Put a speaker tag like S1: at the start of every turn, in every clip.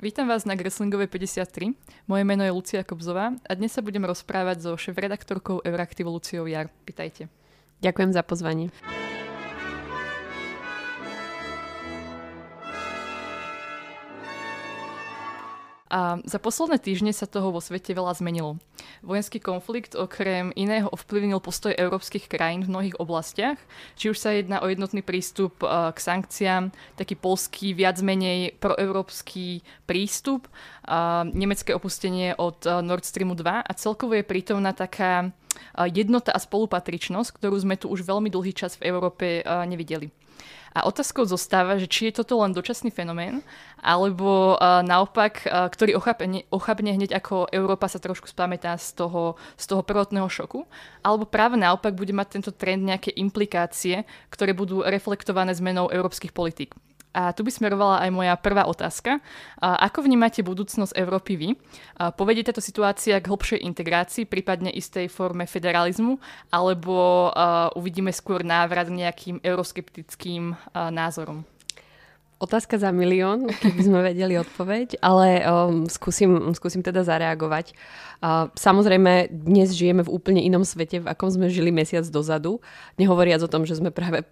S1: Vítam vás na Greslingovej 53. Moje meno je Lucia Kobzová a dnes sa budem rozprávať so šéf-redaktorkou Euraktiv Luciou Jar. Vítajte.
S2: Ďakujem za pozvanie.
S1: A za posledné týždne sa toho vo svete veľa zmenilo. Vojenský konflikt okrem iného ovplyvnil postoj európskych krajín v mnohých oblastiach, či už sa jedná o jednotný prístup e, k sankciám, taký polský viac menej proeurópsky prístup, a nemecké opustenie od e, Nord Streamu 2 a celkovo je prítomná taká e, jednota a spolupatričnosť, ktorú sme tu už veľmi dlhý čas v Európe nevideli. A otázkou zostáva, že či je toto len dočasný fenomén, alebo uh, naopak, uh, ktorý ochabne, ochabne hneď ako Európa sa trošku spamätá z toho, z toho prvotného šoku, alebo práve naopak bude mať tento trend nejaké implikácie, ktoré budú reflektované zmenou európskych politík. A tu by smerovala aj moja prvá otázka. A ako vnímate budúcnosť Európy vy? A povedie táto situácia k hlbšej integrácii, prípadne istej forme federalizmu, alebo uh, uvidíme skôr návrat nejakým euroskeptickým uh, názorom?
S2: Otázka za milión, keby sme vedeli odpoveď, ale um, skúsim, skúsim teda zareagovať. Uh, samozrejme, dnes žijeme v úplne inom svete, v akom sme žili mesiac dozadu. Nehovoriac o tom, že sme práve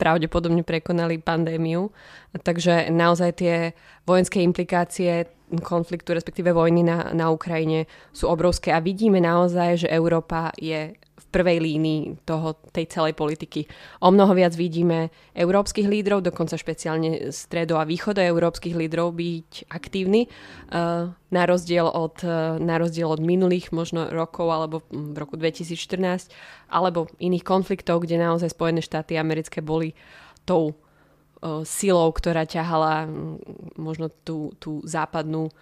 S2: pravdepodobne prekonali pandémiu. Takže naozaj tie vojenské implikácie konfliktu, respektíve vojny na, na Ukrajine sú obrovské a vidíme naozaj, že Európa je v prvej línii toho, tej celej politiky. O mnoho viac vidíme európskych lídrov, dokonca špeciálne stredo- a východoeurópskych lídrov byť aktívni, uh, na, rozdiel od, uh, na rozdiel od minulých možno rokov alebo v roku 2014 alebo iných konfliktov, kde naozaj Spojené štáty americké boli tou uh, silou, ktorá ťahala možno tú, tú západnú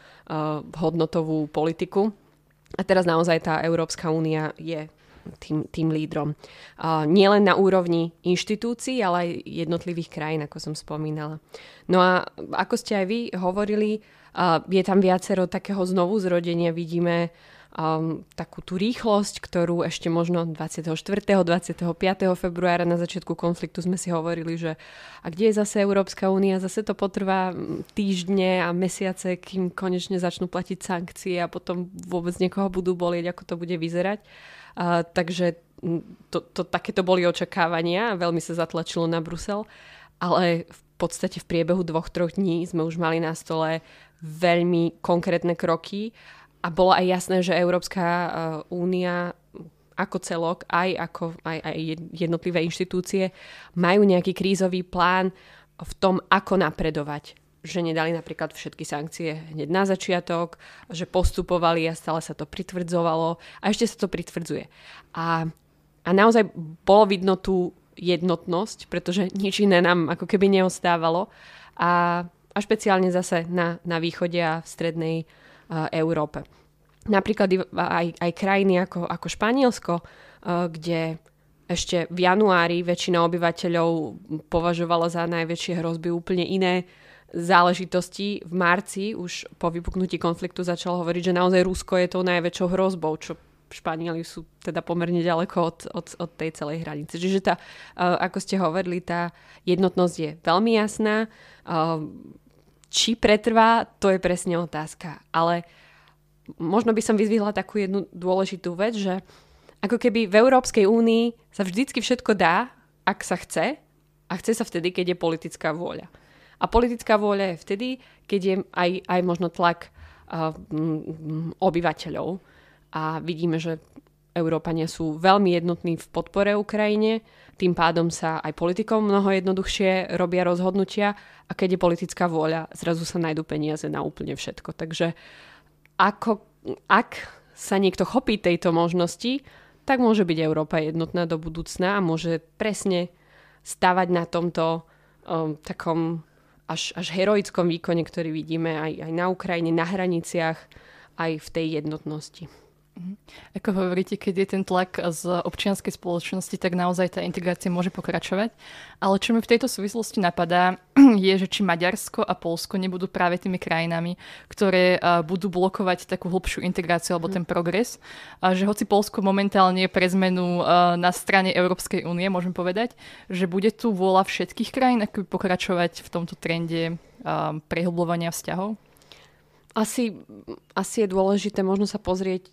S2: hodnotovú politiku. A teraz naozaj tá Európska únia je tým, tým lídrom. Nielen na úrovni inštitúcií, ale aj jednotlivých krajín, ako som spomínala. No a ako ste aj vy hovorili, je tam viacero takého znovu zrodenia. Vidíme um, takú tú rýchlosť, ktorú ešte možno 24. 25. februára na začiatku konfliktu sme si hovorili, že a kde je zase Európska únia, zase to potrvá týždne a mesiace, kým konečne začnú platiť sankcie a potom vôbec niekoho budú bolieť, ako to bude vyzerať. A, takže to, to, takéto boli očakávania, veľmi sa zatlačilo na Brusel, ale v podstate v priebehu dvoch, troch dní sme už mali na stole veľmi konkrétne kroky a bolo aj jasné, že Európska únia ako celok, aj ako aj, aj jednotlivé inštitúcie majú nejaký krízový plán v tom, ako napredovať že nedali napríklad všetky sankcie hneď na začiatok, že postupovali a stále sa to pritvrdzovalo a ešte sa to pritvrdzuje. A, a naozaj bolo vidno tú jednotnosť, pretože nič iné nám ako keby neostávalo a, a špeciálne zase na, na východe a v strednej uh, Európe. Napríklad aj, aj krajiny ako, ako Španielsko, uh, kde ešte v januári väčšina obyvateľov považovala za najväčšie hrozby úplne iné záležitosti v marci už po vypuknutí konfliktu začal hovoriť, že naozaj Rusko je tou najväčšou hrozbou, čo Španieli sú teda pomerne ďaleko od, od, od tej celej hranice. Čiže tá, uh, ako ste hovorili, tá jednotnosť je veľmi jasná. Uh, či pretrvá, to je presne otázka. Ale možno by som vyzvihla takú jednu dôležitú vec, že ako keby v Európskej únii sa vždycky všetko dá, ak sa chce, a chce sa vtedy, keď je politická vôľa. A politická vôľa je vtedy, keď je aj, aj možno tlak uh, obyvateľov. A vidíme, že Európania sú veľmi jednotní v podpore Ukrajine, tým pádom sa aj politikom mnoho jednoduchšie robia rozhodnutia a keď je politická vôľa, zrazu sa nájdú peniaze na úplne všetko. Takže ako, ak sa niekto chopí tejto možnosti, tak môže byť Európa jednotná do budúcna a môže presne stavať na tomto um, takom až, až heroickom výkone, ktorý vidíme aj, aj na Ukrajine, na hraniciach, aj v tej jednotnosti.
S1: Mhm. Ako hovoríte, keď je ten tlak z občianskej spoločnosti, tak naozaj tá integrácia môže pokračovať. Ale čo mi v tejto súvislosti napadá, je, že či Maďarsko a Polsko nebudú práve tými krajinami, ktoré budú blokovať takú hlbšiu integráciu alebo ten progres. A že hoci Polsko momentálne je pre zmenu na strane Európskej únie, môžem povedať, že bude tu vôľa všetkých krajín ako pokračovať v tomto trende prehlbovania vzťahov?
S2: Asi, asi je dôležité možno sa pozrieť,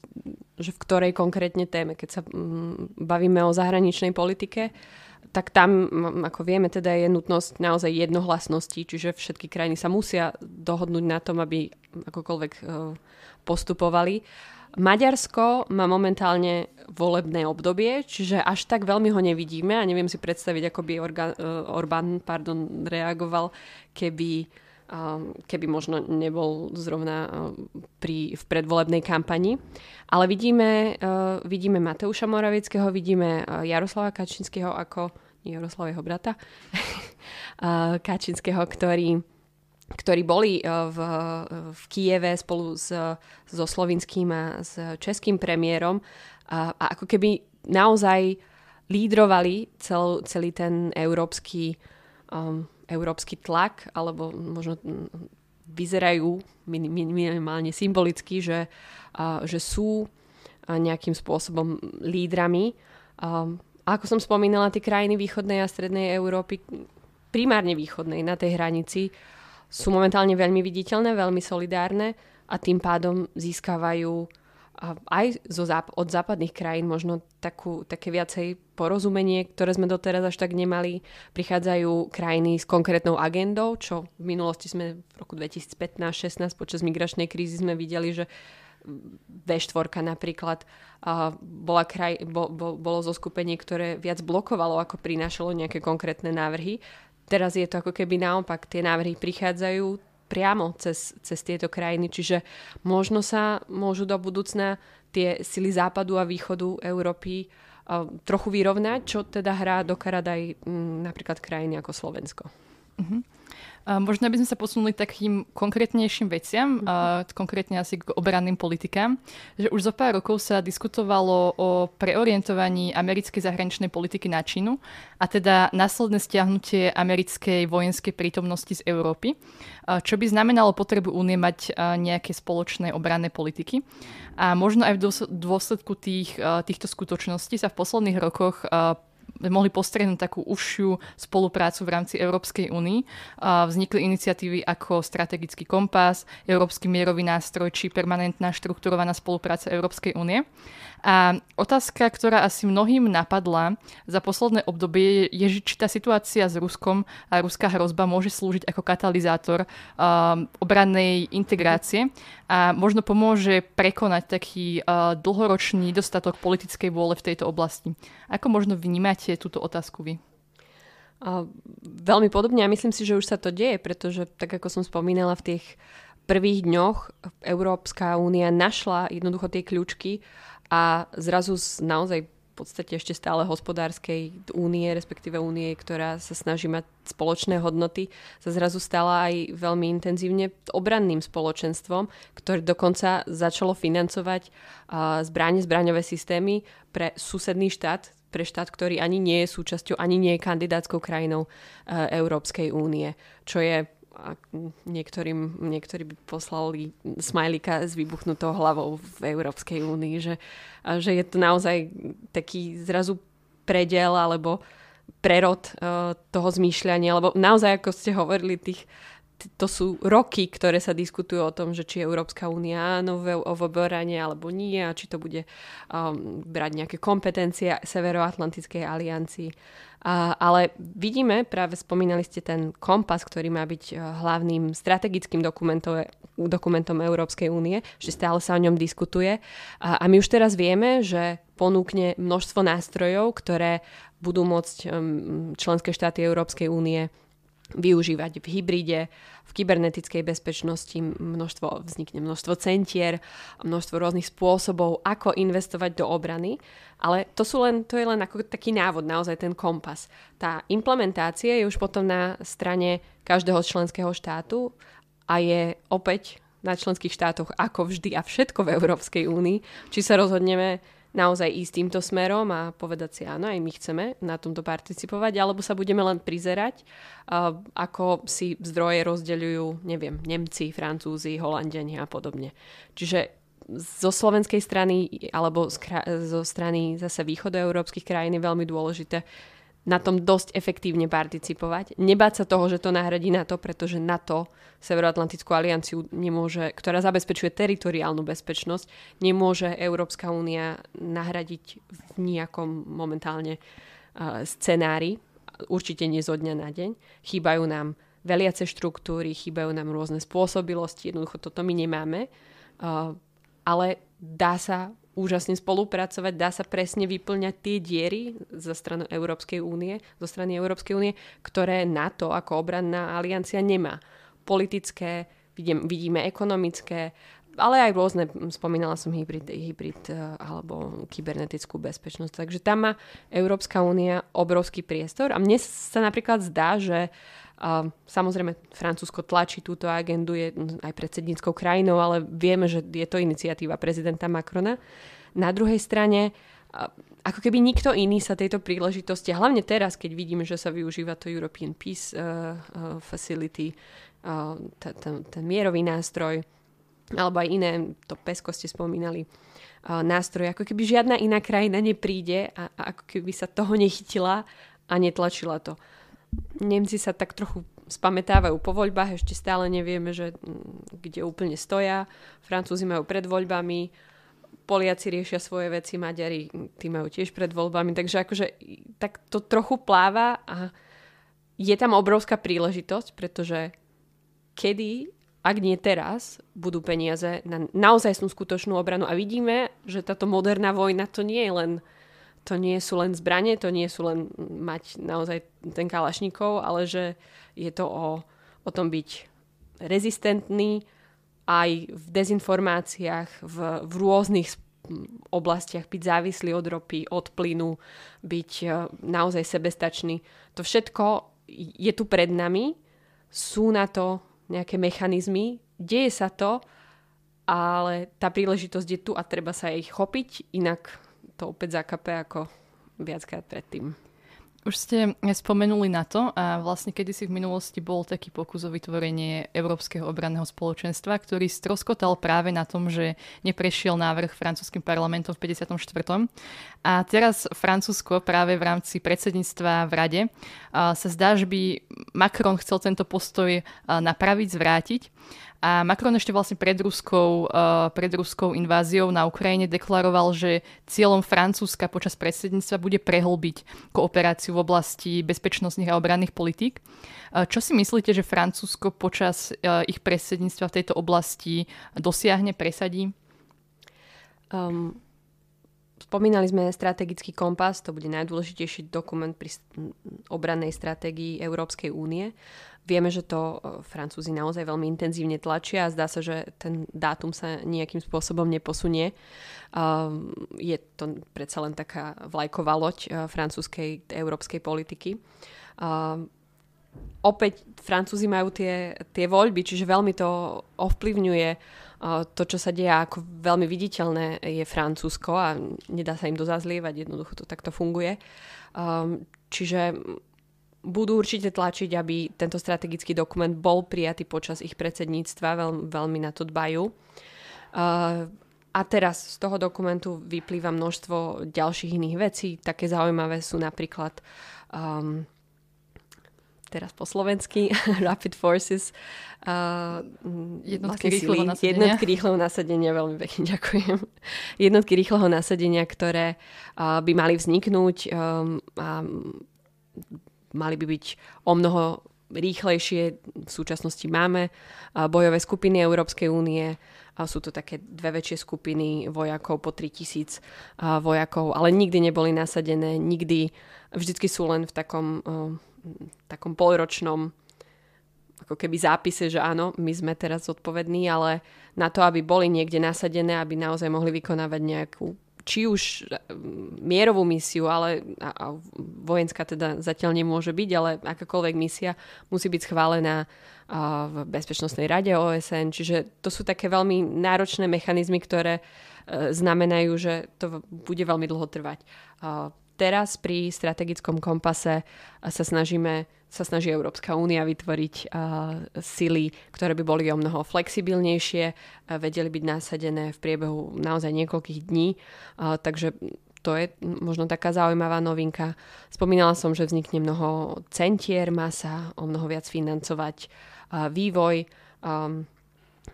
S2: že v ktorej konkrétne téme, keď sa mm, bavíme o zahraničnej politike, tak tam, ako vieme, teda je nutnosť naozaj jednohlasnosti, čiže všetky krajiny sa musia dohodnúť na tom, aby akokoľvek e, postupovali. Maďarsko má momentálne volebné obdobie, čiže až tak veľmi ho nevidíme a neviem si predstaviť, ako by Orga, uh, Orbán pardon, reagoval, keby, keby možno nebol zrovna uh, pri, v predvolebnej kampani. Ale vidíme, uh, vidíme Mateuša Moraveckého, vidíme Jaroslava Kačinského ako, nie Jaroslava jeho brata, Kačinského, ktorý ktorí boli v, v Kieve spolu s, so slovinským a s českým premiérom a, a ako keby naozaj lídrovali cel, celý ten európsky, um, európsky tlak, alebo možno vyzerajú minimálne symbolicky, že, že sú nejakým spôsobom lídrami. Ako som spomínala, tie krajiny východnej a strednej Európy, primárne východnej, na tej hranici, sú momentálne veľmi viditeľné, veľmi solidárne a tým pádom získavajú aj zo záp- od západných krajín možno takú, také viacej porozumenie, ktoré sme doteraz až tak nemali. Prichádzajú krajiny s konkrétnou agendou, čo v minulosti sme v roku 2015-16 počas migračnej krízy sme videli, že V4 napríklad uh, bola kraj, bo, bo, bolo zo skupenie, ktoré viac blokovalo, ako prinášalo nejaké konkrétne návrhy. Teraz je to ako keby naopak, tie návrhy prichádzajú priamo cez, cez tieto krajiny, čiže možno sa môžu do budúcna tie sily západu a východu Európy uh, trochu vyrovnať, čo teda hrá do karad aj m, napríklad krajiny ako Slovensko. Uh-huh.
S1: Možno by sme sa posunuli takým konkrétnejším veciam, mm-hmm. konkrétne asi k obranným politikám, že už zo pár rokov sa diskutovalo o preorientovaní americkej zahraničnej politiky na Čínu a teda následné stiahnutie americkej vojenskej prítomnosti z Európy, čo by znamenalo potrebu únie mať nejaké spoločné obranné politiky. A možno aj v dôsledku tých, týchto skutočností sa v posledných rokoch mohli postriehnúť takú užšiu spoluprácu v rámci Európskej únii. Vznikli iniciatívy ako strategický kompas, Európsky mierový nástroj či permanentná štrukturovaná spolupráca Európskej únie. A otázka, ktorá asi mnohým napadla za posledné obdobie, je, že či tá situácia s Ruskom a ruská hrozba môže slúžiť ako katalizátor um, obrannej integrácie a možno pomôže prekonať taký uh, dlhoročný nedostatok politickej vôle v tejto oblasti. Ako možno vnímate túto otázku vy?
S2: Uh, veľmi podobne a myslím si, že už sa to deje, pretože tak ako som spomínala v tých prvých dňoch Európska únia našla jednoducho tie kľúčky a zrazu z naozaj v podstate ešte stále hospodárskej únie, respektíve únie, ktorá sa snaží mať spoločné hodnoty, sa zrazu stala aj veľmi intenzívne obranným spoločenstvom, ktoré dokonca začalo financovať zbranie, zbraňové systémy pre susedný štát, pre štát, ktorý ani nie je súčasťou, ani nie je kandidátskou krajinou uh, Európskej únie, čo je a niektorým, niektorí by poslali smajlika s vybuchnutou hlavou v Európskej únii, že, že je to naozaj taký zrazu predel alebo prerod uh, toho zmýšľania, lebo naozaj, ako ste hovorili, tých, to sú roky, ktoré sa diskutujú o tom, že či Európska únia áno v, v obrane alebo nie a či to bude um, brať nejaké kompetencie Severoatlantickej aliancii. A, ale vidíme, práve spomínali ste ten kompas, ktorý má byť uh, hlavným strategickým dokumentom, dokumentom Európskej únie, že stále sa o ňom diskutuje. A, a my už teraz vieme, že ponúkne množstvo nástrojov, ktoré budú môcť um, členské štáty Európskej únie využívať v hybride, v kybernetickej bezpečnosti. Množstvo, vznikne množstvo centier, množstvo rôznych spôsobov, ako investovať do obrany, ale to, sú len, to je len ako taký návod, naozaj ten kompas. Tá implementácia je už potom na strane každého členského štátu a je opäť na členských štátoch ako vždy a všetko v Európskej únii, či sa rozhodneme naozaj ísť týmto smerom a povedať si áno, aj my chceme na tomto participovať, alebo sa budeme len prizerať, ako si zdroje rozdeľujú, neviem, Nemci, Francúzi, Holandiani a podobne. Čiže zo slovenskej strany alebo zo strany zase východoeurópskych krajín je veľmi dôležité na tom dosť efektívne participovať. Nebáť sa toho, že to nahradí NATO, pretože NATO Severoatlantickú alianciu nemôže, ktorá zabezpečuje teritoriálnu bezpečnosť, nemôže Európska únia nahradiť v nejakom momentálne uh, scenári, určite nie zo dňa na deň. Chýbajú nám veliace štruktúry, chýbajú nám rôzne spôsobilosti, jednoducho toto my nemáme, uh, ale dá sa úžasne spolupracovať, dá sa presne vyplňať tie diery zo strany Európskej únie, zo strany Európskej únie, ktoré NATO ako obranná aliancia nemá. Politické, vidím, vidíme ekonomické, ale aj rôzne, spomínala som hybrid, hybrid eh, alebo kybernetickú bezpečnosť. Takže tam má Európska únia obrovský priestor a mne sa napríklad zdá, že uh, samozrejme Francúzsko tlačí túto agendu, je aj predsedníckou krajinou, ale vieme, že je to iniciatíva prezidenta Macrona. Na druhej strane uh, ako keby nikto iný sa tejto príležitosti, hlavne teraz, keď vidíme, že sa využíva to European Peace uh, uh, Facility, ten mierový nástroj, alebo aj iné, to PESCO ste spomínali, nástroje, ako keby žiadna iná krajina nepríde a, a ako keby sa toho nechytila a netlačila to. Nemci sa tak trochu spametávajú po voľbách, ešte stále nevieme, že kde úplne stoja. Francúzi majú pred voľbami, Poliaci riešia svoje veci, Maďari tí majú tiež pred voľbami, takže akože tak to trochu pláva a je tam obrovská príležitosť, pretože kedy, ak nie teraz, budú peniaze na naozaj skutočnú obranu. A vidíme, že táto moderná vojna to nie je len to nie sú len zbranie, to nie sú len mať naozaj ten kalašníkov, ale že je to o, o tom byť rezistentný aj v dezinformáciách, v, v rôznych oblastiach, byť závislý od ropy, od plynu, byť e, naozaj sebestačný. To všetko je tu pred nami, sú na to nejaké mechanizmy, deje sa to, ale tá príležitosť je tu a treba sa jej chopiť, inak to opäť zakape ako viackrát predtým.
S1: Už ste spomenuli na to a vlastne kedysi v minulosti bol taký pokus o vytvorenie Európskeho obranného spoločenstva, ktorý stroskotal práve na tom, že neprešiel návrh francúzským parlamentom v 54. A teraz Francúzsko práve v rámci predsedníctva v Rade sa zdá, že by Macron chcel tento postoj napraviť, zvrátiť. A Macron ešte vlastne pred ruskou, uh, pred ruskou inváziou na Ukrajine deklaroval, že cieľom Francúzska počas predsedníctva bude prehlbiť kooperáciu v oblasti bezpečnostných a obranných politík. Uh, čo si myslíte, že Francúzsko počas uh, ich predsedníctva v tejto oblasti dosiahne, presadí? Um,
S2: Spomínali sme strategický kompas, to bude najdôležitejší dokument pri obrannej stratégii Európskej únie. Vieme, že to e, Francúzi naozaj veľmi intenzívne tlačia a zdá sa, že ten dátum sa nejakým spôsobom neposunie. Je to predsa len taká vlajková loď e, francúzskej európskej politiky. Opäť Francúzi majú tie, tie voľby, čiže veľmi to ovplyvňuje to, čo sa deje, ako veľmi viditeľné je Francúzsko a nedá sa im to jednoducho to takto funguje. Čiže budú určite tlačiť, aby tento strategický dokument bol prijatý počas ich predsedníctva, veľ, veľmi na to dbajú. Uh, a teraz z toho dokumentu vyplýva množstvo ďalších iných vecí. Také zaujímavé sú napríklad um, teraz po slovensky Rapid Forces
S1: uh, jednotky rýchleho nasadenia.
S2: Jednotky rýchleho nasadenia, veľmi pekne ďakujem. Jednotky rýchleho nasadenia, ktoré uh, by mali vzniknúť um, a mali by byť o mnoho rýchlejšie. V súčasnosti máme bojové skupiny Európskej únie. Sú to také dve väčšie skupiny vojakov po 3000 vojakov, ale nikdy neboli nasadené, nikdy, vždycky sú len v takom, takom polročnom ako keby zápise, že áno, my sme teraz zodpovední, ale na to, aby boli niekde nasadené, aby naozaj mohli vykonávať nejakú či už e, mierovú misiu, ale a, a vojenská teda zatiaľ nemôže byť, ale akákoľvek misia musí byť schválená a, v Bezpečnostnej rade OSN. Čiže to sú také veľmi náročné mechanizmy, ktoré e, znamenajú, že to bude veľmi dlho trvať. A, teraz pri strategickom kompase sa snažíme sa snaží Európska únia vytvoriť uh, sily, ktoré by boli o mnoho flexibilnejšie, uh, vedeli byť nasadené v priebehu naozaj niekoľkých dní. Uh, takže to je možno taká zaujímavá novinka. Spomínala som, že vznikne mnoho centier, má sa o mnoho viac financovať vývoj, um,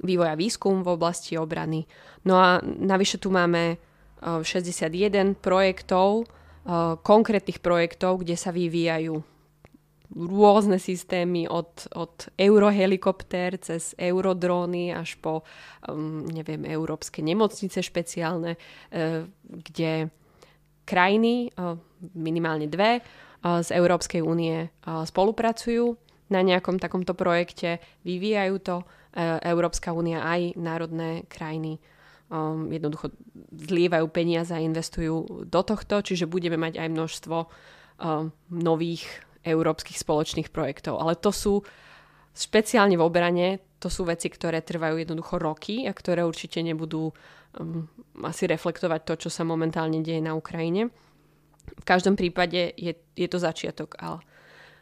S2: vývoj a výskum v oblasti obrany. No a navyše tu máme 61 projektov, konkrétnych projektov, kde sa vyvíjajú rôzne systémy od, od eurohelikoptér cez eurodróny až po, um, neviem, európske nemocnice špeciálne, uh, kde krajiny, uh, minimálne dve, z Európskej únie spolupracujú na nejakom takomto projekte, vyvíjajú to Európska únia aj národné krajiny um, jednoducho zlievajú peniaze a investujú do tohto, čiže budeme mať aj množstvo um, nových európskych spoločných projektov. Ale to sú špeciálne v obrane, to sú veci, ktoré trvajú jednoducho roky a ktoré určite nebudú um, asi reflektovať to, čo sa momentálne deje na Ukrajine. V každom prípade je, je to začiatok, ale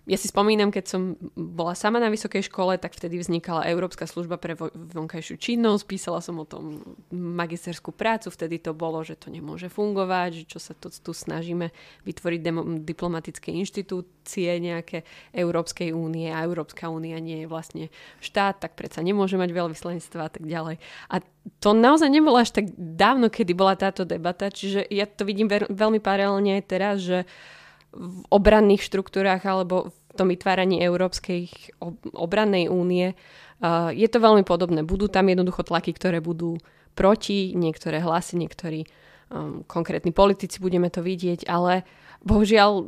S2: ja si spomínam, keď som bola sama na vysokej škole, tak vtedy vznikala Európska služba pre vonkajšiu činnosť, písala som o tom magisterskú prácu, vtedy to bolo, že to nemôže fungovať, že čo sa to, tu snažíme vytvoriť demo, diplomatické inštitúcie nejaké Európskej únie. A Európska únia nie je vlastne štát, tak predsa nemôže mať veľvyslanectva a tak ďalej. A to naozaj nebolo až tak dávno, kedy bola táto debata, čiže ja to vidím veľmi paralelne aj teraz, že v obranných štruktúrách alebo tom vytváraní Európskej obrannej únie je to veľmi podobné. Budú tam jednoducho tlaky, ktoré budú proti, niektoré hlasy, niektorí um, konkrétni politici, budeme to vidieť, ale bohužiaľ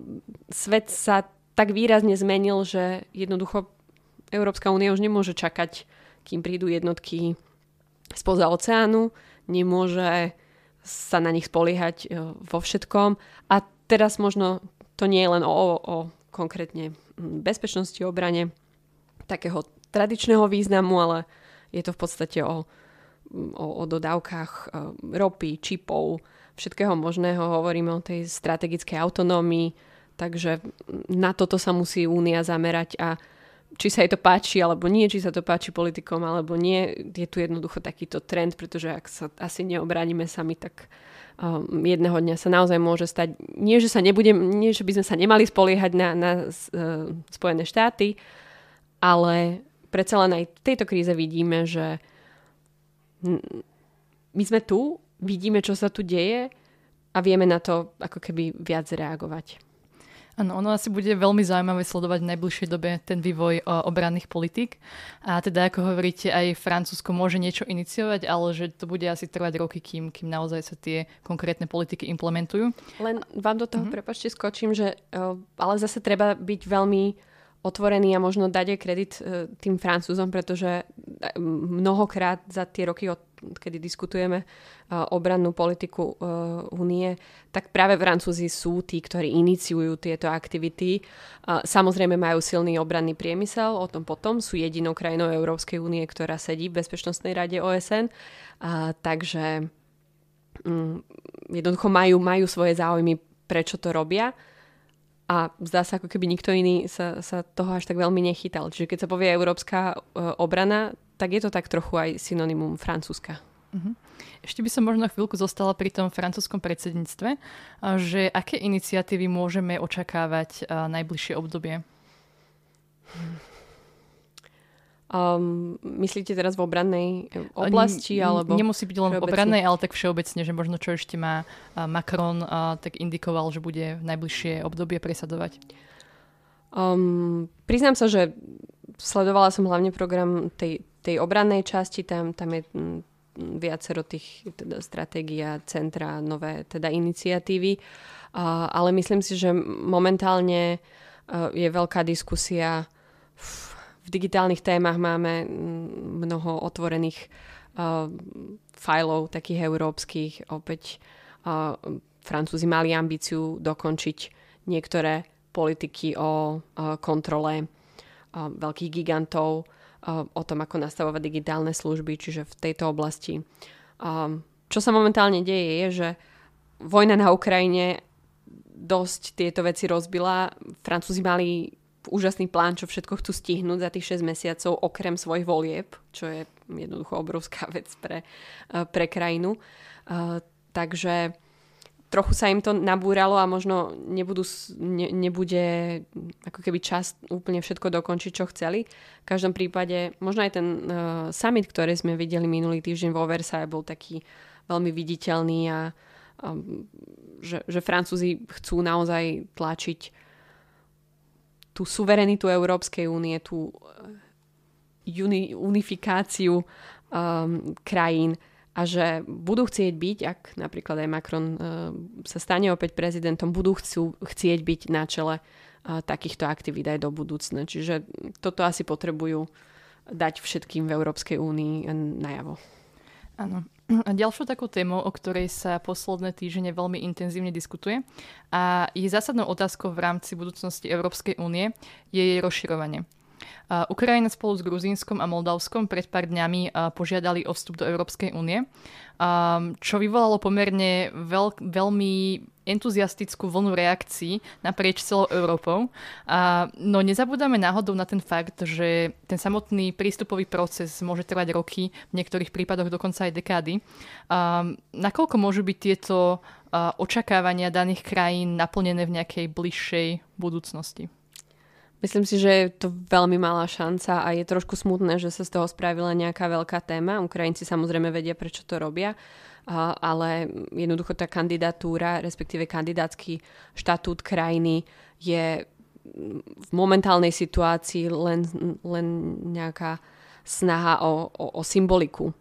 S2: svet sa tak výrazne zmenil, že jednoducho Európska únia už nemôže čakať, kým prídu jednotky spoza oceánu, nemôže sa na nich spoliehať uh, vo všetkom. A teraz možno to nie je len o, o konkrétne bezpečnosti, obrane takého tradičného významu, ale je to v podstate o, o, o dodávkach e, ropy, čipov, všetkého možného. Hovoríme o tej strategickej autonómii, takže na toto sa musí Únia zamerať a či sa jej to páči alebo nie, či sa to páči politikom alebo nie, je tu jednoducho takýto trend, pretože ak sa asi neobránime sami, tak jedného dňa sa naozaj môže stať, nie že, sa nebudem, nie, že by sme sa nemali spoliehať na, na uh, Spojené štáty, ale predsa len aj v tejto kríze vidíme, že my sme tu, vidíme, čo sa tu deje a vieme na to ako keby viac reagovať.
S1: Áno, ono asi bude veľmi zaujímavé sledovať v najbližšej dobe ten vývoj obranných politik. A teda, ako hovoríte, aj Francúzsko môže niečo iniciovať, ale že to bude asi trvať roky, kým, kým naozaj sa tie konkrétne politiky implementujú.
S2: Len vám do toho, mm-hmm. prepačte, skočím, že ale zase treba byť veľmi otvorený a možno dať aj kredit e, tým Francúzom, pretože e, mnohokrát za tie roky, kedy diskutujeme e, obrannú politiku únie, tak práve Francúzi sú tí, ktorí iniciujú tieto aktivity. Samozrejme majú silný obranný priemysel, o tom potom. Sú jedinou krajinou Európskej únie, ktorá sedí v Bezpečnostnej rade OSN. Takže mm, jednoducho majú, majú svoje záujmy, prečo to robia a zdá sa, ako keby nikto iný sa, sa toho až tak veľmi nechytal. Čiže keď sa povie európska obrana, tak je to tak trochu aj synonymum francúzska.
S1: Uh-huh. Ešte by som možno chvíľku zostala pri tom francúzskom predsedníctve, že aké iniciatívy môžeme očakávať najbližšie obdobie?
S2: Um, myslíte teraz v obrannej eh, oblasti? Alebo
S1: Nemusí byť len v obrannej, ale tak všeobecne, že možno čo ešte má Macron tak indikoval, že bude v najbližšie obdobie presadovať.
S2: Um, priznám sa, že sledovala som hlavne program tej, tej obrannej časti, tam, tam je m, viacero tých teda stratégia, centra, nové teda iniciatívy, uh, ale myslím si, že momentálne uh, je veľká diskusia v digitálnych témach. Máme mnoho otvorených uh, fajlov, takých európskych. Opäť uh, Francúzi mali ambíciu dokončiť niektoré politiky o uh, kontrole uh, veľkých gigantov, o tom, ako nastavovať digitálne služby, čiže v tejto oblasti. Um, čo sa momentálne deje, je, že vojna na Ukrajine dosť tieto veci rozbila. Francúzi mali úžasný plán, čo všetko chcú stihnúť za tých 6 mesiacov, okrem svojich volieb, čo je jednoducho obrovská vec pre, eh, pre krajinu. Eh, takže trochu sa im to nabúralo a možno nebudú, ne, nebude ako keby čas úplne všetko dokončiť, čo chceli. V každom prípade, možno aj ten uh, summit, ktorý sme videli minulý týždeň vo Versailles, bol taký veľmi viditeľný a um, že, že Francúzi chcú naozaj tlačiť tú suverenitu Európskej únie, tú uni, unifikáciu um, krajín a že budú chcieť byť, ak napríklad aj Macron uh, sa stane opäť prezidentom, budú chcú, chcieť byť na čele uh, takýchto aktivít aj do budúcna. Čiže toto asi potrebujú dať všetkým v Európskej únii najavo.
S1: Áno. A ďalšou takou témou, o ktorej sa posledné týždne veľmi intenzívne diskutuje a je zásadnou otázkou v rámci budúcnosti Európskej únie, je jej rozširovanie. Ukrajina spolu s Gruzínskom a Moldavskom pred pár dňami požiadali o vstup do Európskej únie, čo vyvolalo pomerne veľ, veľmi entuziastickú vlnu reakcií naprieč celou Európou. No nezabúdame náhodou na ten fakt, že ten samotný prístupový proces môže trvať roky, v niektorých prípadoch dokonca aj dekády. Nakoľko môžu byť tieto očakávania daných krajín naplnené v nejakej bližšej budúcnosti?
S2: Myslím si, že je to veľmi malá šanca a je trošku smutné, že sa z toho spravila nejaká veľká téma. Ukrajinci samozrejme vedia, prečo to robia, ale jednoducho tá kandidatúra, respektíve kandidátsky štatút krajiny je v momentálnej situácii len, len nejaká snaha o, o, o symboliku.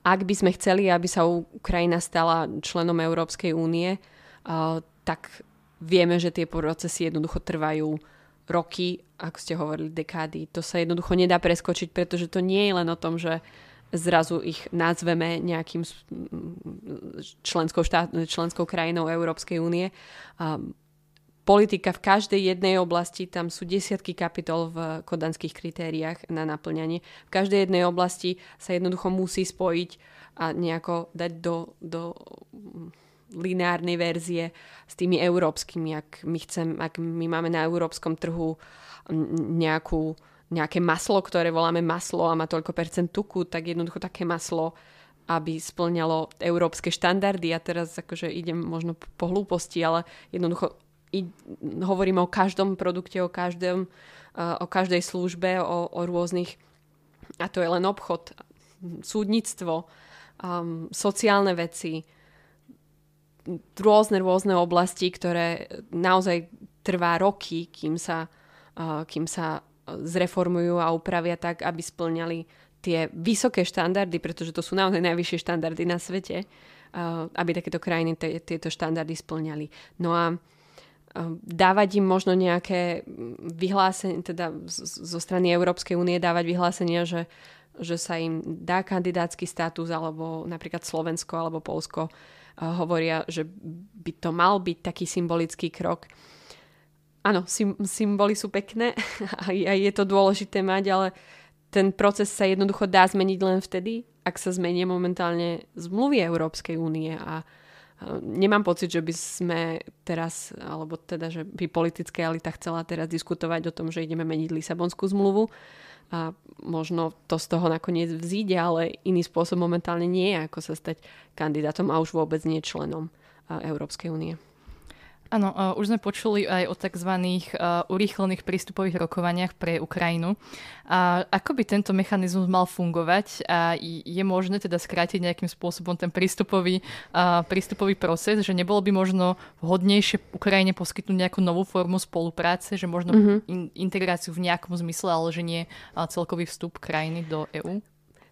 S2: Ak by sme chceli, aby sa Ukrajina stala členom Európskej únie, tak vieme, že tie procesy jednoducho trvajú roky, ako ste hovorili, dekády. To sa jednoducho nedá preskočiť, pretože to nie je len o tom, že zrazu ich nazveme nejakým členskou, štát, členskou krajinou Európskej únie. Um, politika v každej jednej oblasti, tam sú desiatky kapitol v kodanských kritériách na naplňanie. V každej jednej oblasti sa jednoducho musí spojiť a nejako dať do, do lineárnej verzie s tými európskymi. Ak my, chcem, ak my máme na európskom trhu nejakú, nejaké maslo, ktoré voláme maslo a má toľko percent tuku, tak jednoducho také maslo aby splňalo európske štandardy. A teraz akože idem možno po hlúposti, ale jednoducho i, hovoríme o každom produkte, o, každom, uh, o každej službe, o, o rôznych, a to je len obchod, súdnictvo, um, sociálne veci, rôzne, rôzne oblasti, ktoré naozaj trvá roky, kým sa, kým sa zreformujú a upravia tak, aby splňali tie vysoké štandardy, pretože to sú naozaj najvyššie štandardy na svete, aby takéto krajiny tieto štandardy splňali. No a dávať im možno nejaké vyhlásenie, teda zo strany Európskej únie dávať vyhlásenia, že, že sa im dá kandidátsky status, alebo napríklad Slovensko alebo Polsko hovoria, že by to mal byť taký symbolický krok. Áno, symboly sú pekné a je to dôležité mať, ale ten proces sa jednoducho dá zmeniť len vtedy, ak sa zmenie momentálne zmluvy Európskej únie a nemám pocit, že by sme teraz, alebo teda, že by politická elita chcela teraz diskutovať o tom, že ideme meniť Lisabonskú zmluvu a možno to z toho nakoniec vzíde, ale iný spôsob momentálne nie je, ako sa stať kandidátom a už vôbec nie členom Európskej únie.
S1: Áno, uh, už sme počuli aj o tzv. Uh, urýchlených prístupových rokovaniach pre Ukrajinu. A ako by tento mechanizmus mal fungovať? A je možné teda skrátiť nejakým spôsobom ten prístupový, uh, prístupový proces, že nebolo by možno vhodnejšie Ukrajine poskytnúť nejakú novú formu spolupráce, že možno mm-hmm. in, integráciu v nejakom zmysle, ale že nie uh, celkový vstup krajiny do EÚ?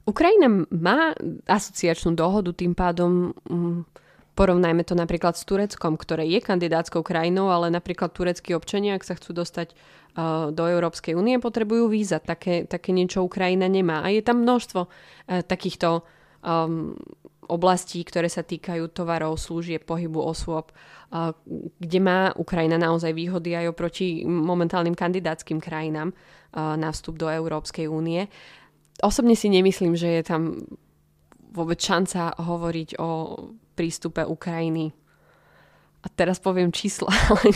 S2: Ukrajina má asociačnú dohodu, tým pádom um, Porovnajme to napríklad s Tureckom, ktoré je kandidátskou krajinou, ale napríklad tureckí občania, ak sa chcú dostať uh, do Európskej únie, potrebujú víza. Také, také niečo Ukrajina nemá. A je tam množstvo uh, takýchto um, oblastí, ktoré sa týkajú tovarov, služieb, pohybu osôb, uh, kde má Ukrajina naozaj výhody aj oproti momentálnym kandidátským krajinám na vstup do Európskej únie. Osobne si nemyslím, že je tam vôbec šanca hovoriť o prístupe Ukrajiny. A teraz poviem čísla, ale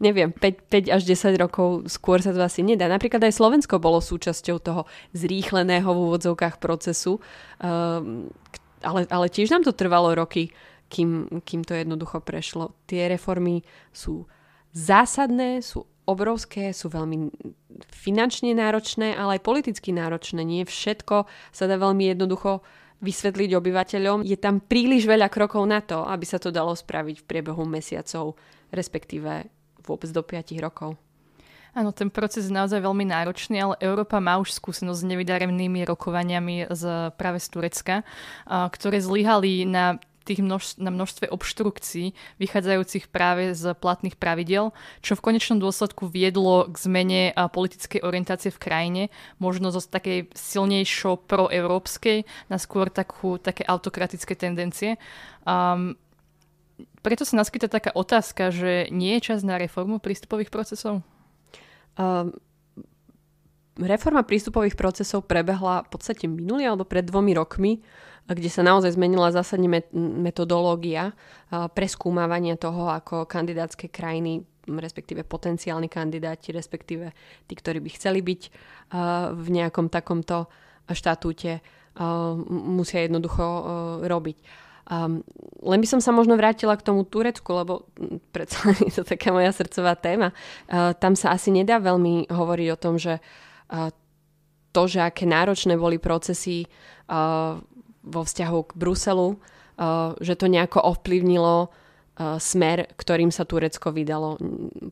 S2: neviem, 5, 5 až 10 rokov skôr sa to asi nedá. Napríklad aj Slovensko bolo súčasťou toho zrýchleného v úvodzovkách procesu, um, ale, ale tiež nám to trvalo roky, kým, kým to jednoducho prešlo. Tie reformy sú zásadné, sú obrovské, sú veľmi finančne náročné, ale aj politicky náročné. Nie všetko sa dá veľmi jednoducho vysvetliť obyvateľom. Je tam príliš veľa krokov na to, aby sa to dalo spraviť v priebehu mesiacov, respektíve vôbec do 5 rokov.
S1: Áno, ten proces je naozaj veľmi náročný, ale Európa má už skúsenosť s nevydarenými rokovaniami z, práve z Turecka, ktoré zlyhali na tých množ, na množstve obštrukcií vychádzajúcich práve z platných pravidel, čo v konečnom dôsledku viedlo k zmene politickej orientácie v krajine, možno zo takej silnejšo proeurópskej na skôr takú, také autokratické tendencie. Um, preto sa naskyta taká otázka, že nie je čas na reformu prístupových procesov? Um,
S2: reforma prístupových procesov prebehla v podstate minulý alebo pred dvomi rokmi kde sa naozaj zmenila zásadne metodológia preskúmavania toho, ako kandidátske krajiny respektíve potenciálni kandidáti, respektíve tí, ktorí by chceli byť v nejakom takomto štatúte, musia jednoducho robiť. Len by som sa možno vrátila k tomu Turecku, lebo predsa je to taká moja srdcová téma. Tam sa asi nedá veľmi hovoriť o tom, že to, že aké náročné boli procesy vo vzťahu k Bruselu, uh, že to nejako ovplyvnilo uh, smer, ktorým sa Turecko vydalo.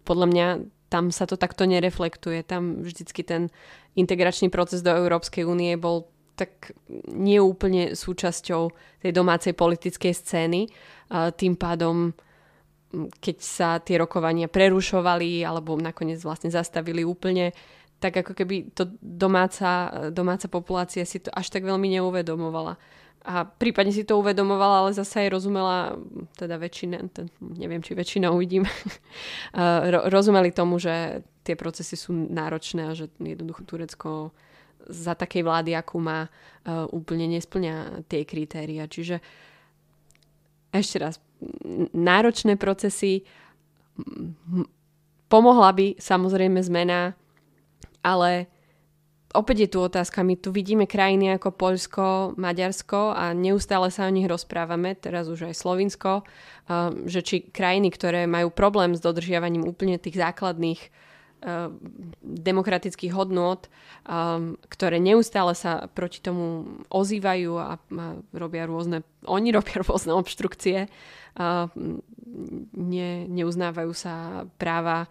S2: Podľa mňa tam sa to takto nereflektuje. Tam vždycky ten integračný proces do Európskej únie bol tak neúplne súčasťou tej domácej politickej scény. Uh, tým pádom keď sa tie rokovania prerušovali alebo nakoniec vlastne zastavili úplne, tak ako keby to domáca, domáca populácia si to až tak veľmi neuvedomovala a prípadne si to uvedomovala, ale zase aj rozumela, teda väčšina, neviem, či väčšina uvidím, rozumeli tomu, že tie procesy sú náročné a že jednoducho Turecko za takej vlády, akú má, úplne nesplňa tie kritéria. Čiže ešte raz, náročné procesy, pomohla by samozrejme zmena, ale opäť je tu otázka, my tu vidíme krajiny ako Poľsko, Maďarsko a neustále sa o nich rozprávame, teraz už aj Slovinsko, um, že či krajiny, ktoré majú problém s dodržiavaním úplne tých základných um, demokratických hodnôt, um, ktoré neustále sa proti tomu ozývajú a, robia rôzne, oni robia rôzne obštrukcie, ne, neuznávajú sa práva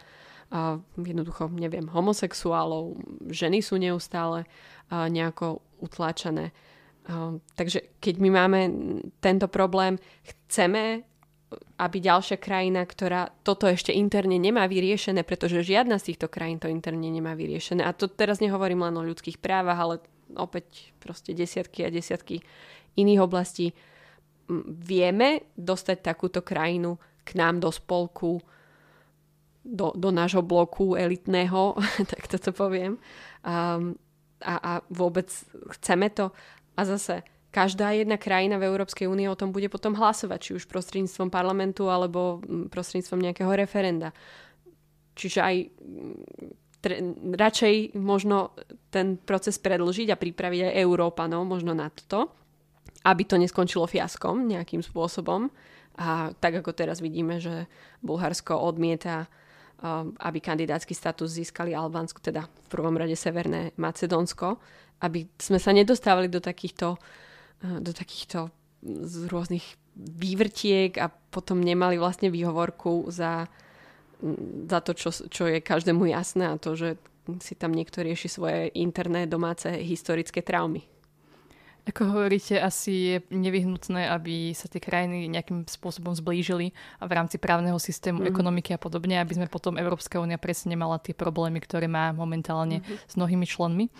S2: a jednoducho, neviem, homosexuálov, ženy sú neustále a nejako utláčané. A, takže keď my máme tento problém, chceme, aby ďalšia krajina, ktorá toto ešte interne nemá vyriešené, pretože žiadna z týchto krajín to interne nemá vyriešené. A to teraz nehovorím len o ľudských právach, ale opäť proste desiatky a desiatky iných oblastí. Vieme dostať takúto krajinu k nám do spolku, do, do nášho bloku elitného, tak toto poviem. Um, a, a vôbec chceme to. A zase každá jedna krajina v Európskej únie o tom bude potom hlasovať, či už prostredníctvom parlamentu alebo prostredníctvom nejakého referenda. Čiže aj tre, radšej možno ten proces predlžiť a pripraviť aj Európanov možno na toto, aby to neskončilo fiaskom nejakým spôsobom. A tak ako teraz vidíme, že Bulharsko odmieta aby kandidátsky status získali Albánsko, teda v prvom rade Severné Macedónsko, aby sme sa nedostávali do takýchto, uh, do takýchto z rôznych vývrtiek a potom nemali vlastne výhovorku za, mm, za to, čo, čo je každému jasné a to, že si tam niekto rieši svoje interné domáce historické traumy.
S1: Ako hovoríte, asi je nevyhnutné, aby sa tie krajiny nejakým spôsobom zblížili v rámci právneho systému, mm. ekonomiky a podobne, aby sme potom Európska únia presne nemala tie problémy, ktoré má momentálne mm-hmm. s mnohými členmi.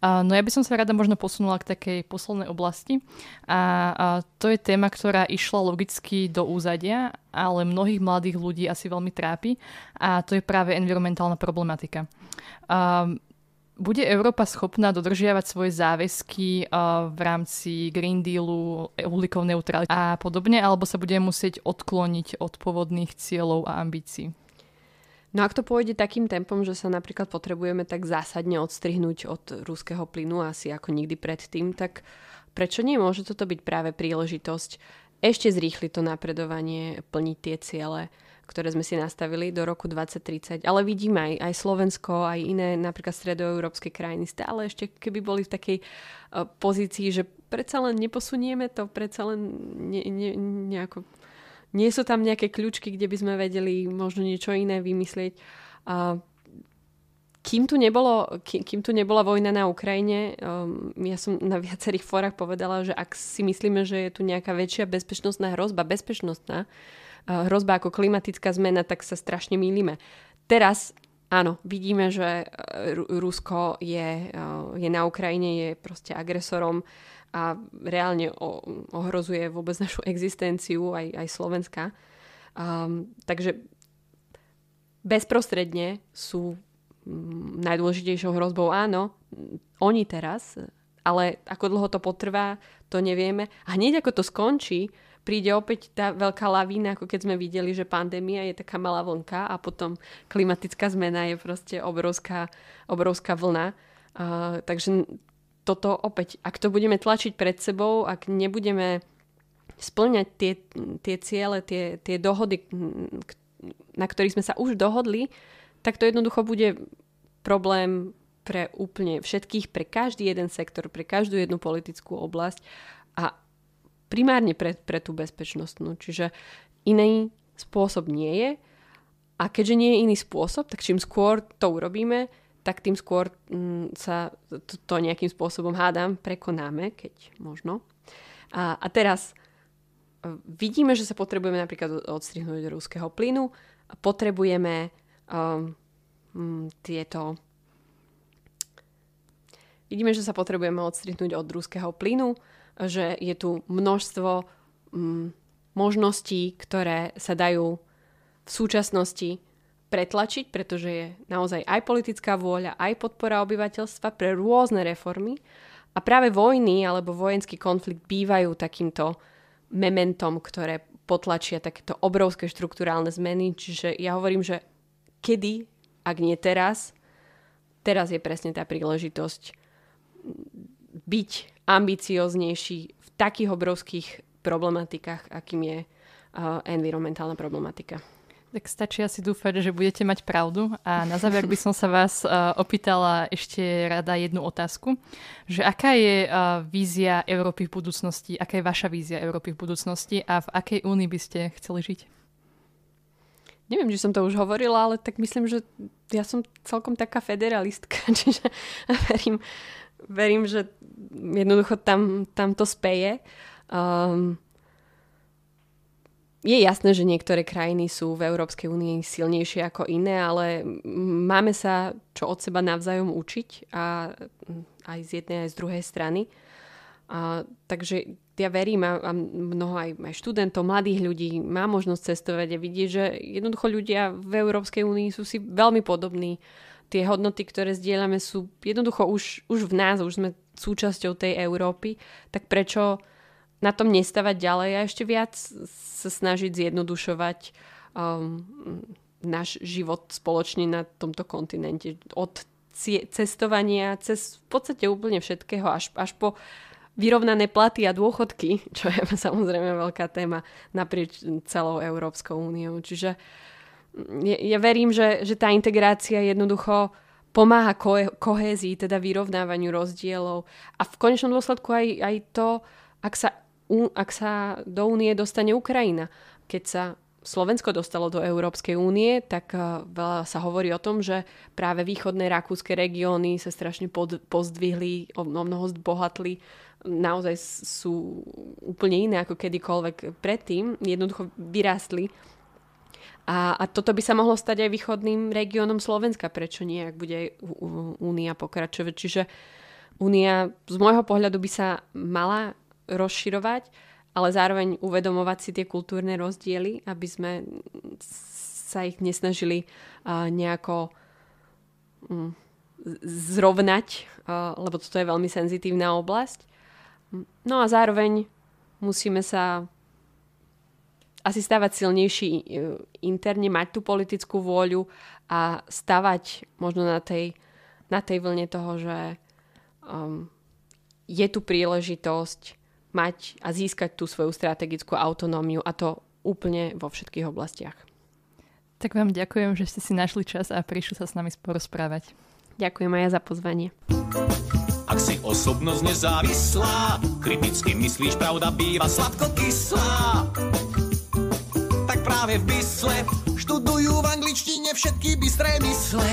S1: A, no ja by som sa rada možno posunula k takej poslednej oblasti. A, a to je téma, ktorá išla logicky do úzadia, ale mnohých mladých ľudí asi veľmi trápi. A to je práve environmentálna problematika. Bude Európa schopná dodržiavať svoje záväzky v rámci Green Dealu, uhlíkov neutrality a podobne, alebo sa bude musieť odkloniť od pôvodných cieľov a ambícií?
S2: No ak to pôjde takým tempom, že sa napríklad potrebujeme tak zásadne odstrihnúť od ruského plynu asi ako nikdy predtým, tak prečo nie môže toto byť práve príležitosť ešte zrýchli to napredovanie, plniť tie ciele, ktoré sme si nastavili do roku 2030. Ale vidíme aj, aj Slovensko, aj iné napríklad stredoeurópske krajiny stále ešte keby boli v takej uh, pozícii, že predsa len neposunieme to, predsa len ne, ne, nejako... Nie sú tam nejaké kľúčky, kde by sme vedeli možno niečo iné vymyslieť. Uh, kým tu, nebolo, kým tu nebola vojna na Ukrajine, um, ja som na viacerých fórach povedala, že ak si myslíme, že je tu nejaká väčšia bezpečnostná hrozba, bezpečnostná uh, hrozba ako klimatická zmena, tak sa strašne mýlime. Teraz áno, vidíme, že uh, Rusko je, uh, je na Ukrajine, je proste agresorom a reálne ohrozuje vôbec našu existenciu, aj, aj Slovenska. Um, takže bezprostredne sú najdôležitejšou hrozbou áno, oni teraz, ale ako dlho to potrvá, to nevieme. A hneď ako to skončí, príde opäť tá veľká lavína, ako keď sme videli, že pandémia je taká malá vlnka a potom klimatická zmena je proste obrovská, obrovská vlna. Uh, takže toto opäť, ak to budeme tlačiť pred sebou, ak nebudeme splňať tie, tie ciele, tie, tie dohody, na ktorých sme sa už dohodli, tak to jednoducho bude problém pre úplne všetkých, pre každý jeden sektor, pre každú jednu politickú oblasť primárne pre, pre tú bezpečnostnú. Čiže iný spôsob nie je a keďže nie je iný spôsob, tak čím skôr to urobíme, tak tým skôr mm, sa to, to nejakým spôsobom hádam, prekonáme, keď možno. A, a teraz e, vidíme, že sa potrebujeme napríklad odstrihnúť ruského plynu, potrebujeme um, tieto... Vidíme, že sa potrebujeme odstrihnúť od ruského plynu, že je tu množstvo um, možností, ktoré sa dajú v súčasnosti pretlačiť, pretože je naozaj aj politická vôľa, aj podpora obyvateľstva pre rôzne reformy. A práve vojny alebo vojenský konflikt bývajú takýmto mementom, ktoré potlačia takéto obrovské štruktúrálne zmeny. Čiže ja hovorím, že kedy ak nie teraz, teraz je presne tá príležitosť byť ambicioznejší v takých obrovských problematikách, akým je uh, environmentálna problematika.
S1: Tak stačí asi dúfať, že budete mať pravdu. A na záver by som sa vás uh, opýtala ešte rada jednu otázku. Že aká je uh, vízia Európy v budúcnosti? Aká je vaša vízia Európy v budúcnosti? A v akej únii by ste chceli žiť?
S2: neviem, či som to už hovorila, ale tak myslím, že ja som celkom taká federalistka, čiže verím, verím že jednoducho tam, tam to speje. Um, je jasné, že niektoré krajiny sú v Európskej únii silnejšie ako iné, ale máme sa čo od seba navzájom učiť a aj z jednej, aj z druhej strany. A, takže ja verím a, a mnoho aj, aj študentov, mladých ľudí má možnosť cestovať a vidieť, že jednoducho ľudia v Európskej únii sú si veľmi podobní. Tie hodnoty, ktoré zdieľame, sú jednoducho už, už v nás, už sme súčasťou tej Európy, tak prečo na tom nestavať ďalej a ešte viac sa snažiť zjednodušovať um, náš život spoločne na tomto kontinente. Od cestovania cez v podstate úplne všetkého až, až po vyrovnané platy a dôchodky, čo je samozrejme veľká téma naprieč celou Európskou úniou. Čiže ja, ja verím, že, že tá integrácia jednoducho pomáha ko- kohézii, teda vyrovnávaniu rozdielov a v konečnom dôsledku aj, aj to, ak sa, ak sa do únie dostane Ukrajina. Keď sa Slovensko dostalo do Európskej únie, tak uh, veľa sa hovorí o tom, že práve východné rakúske regióny sa strašne pod, pozdvihli, o mnoho zbohatli naozaj sú úplne iné ako kedykoľvek predtým. Jednoducho vyrástli. A, a toto by sa mohlo stať aj východným regiónom Slovenska. Prečo nie, ak bude Únia pokračovať. Čiže Únia z môjho pohľadu by sa mala rozširovať, ale zároveň uvedomovať si tie kultúrne rozdiely, aby sme sa ich nesnažili uh, nejako um, zrovnať, uh, lebo toto je veľmi senzitívna oblasť. No a zároveň musíme sa asi stavať silnejší e, interne, mať tú politickú vôľu a stavať možno na tej, na tej vlne toho, že um, je tu príležitosť mať a získať tú svoju strategickú autonómiu a to úplne vo všetkých oblastiach.
S1: Tak vám ďakujem, že ste si našli čas a prišli sa s nami porozprávať.
S2: Ďakujem aj ja za pozvanie.
S3: Ak si osobnosť nezávislá, kriticky myslíš, pravda býva sladko-kyslá. Tak práve v Bysle študujú v angličtine všetky bystré mysle.